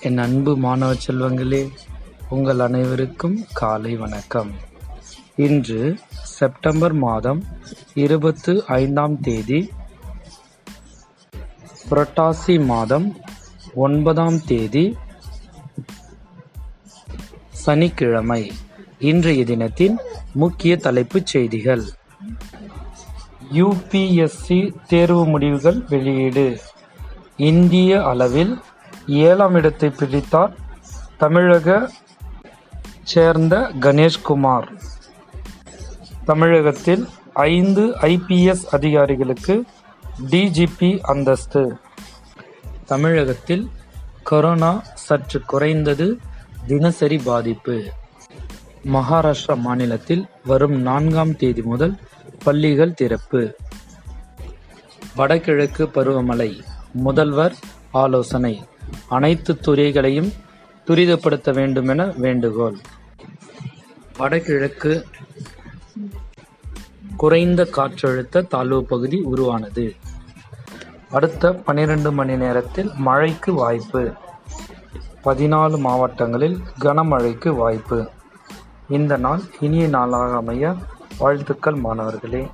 என் அன்பு மாணவ செல்வங்களே உங்கள் அனைவருக்கும் காலை வணக்கம். இன்று செப்டம்பர் மாதம் இருபத்து ஐந்தாம் தேதி புரட்டாசி மாதம் ஒன்பதாம் தேதி சனிக்கிழமை இன்றைய தினத்தின் முக்கிய தலைப்புச் செய்திகள். யுபிஎஸ்சி தேர்வு முடிவுகள் வெளியீடு. இந்திய அளவில் ஏழாம் இடத்தை பிடித்தார் தமிழக சேர்ந்த கணேஷ்குமார் தமிழகத்தில் ஐந்து ஐபிஎஸ் அதிகாரிகளுக்கு டிஜிபி அந்தஸ்து. தமிழகத்தில் கொரோனா சற்று குறைந்தது தினசரி பாதிப்பு. மகாராஷ்டிரா மாநிலத்தில் வரும் நான்காம் தேதி முதல் பள்ளிகள் திறப்பு. வடகிழக்கு பருவமழை முதல்வர் ஆலோசனை. அனைத்து துறைகளையும் துரிதப்படுத்த வேண்டுமென வேண்டுகோள். வடகிழக்கு குறைந்த காற்றழுத்த தாழ்வு பகுதி உருவானது. அடுத்த பனிரெண்டு மணி நேரத்தில் மழைக்கு வாய்ப்பு. பதினாலு மாவட்டங்களில் கனமழைக்கு வாய்ப்பு. இந்த நாள் இனிய நாளாக அமைய வாழ்த்துக்கள் மாணவர்களே.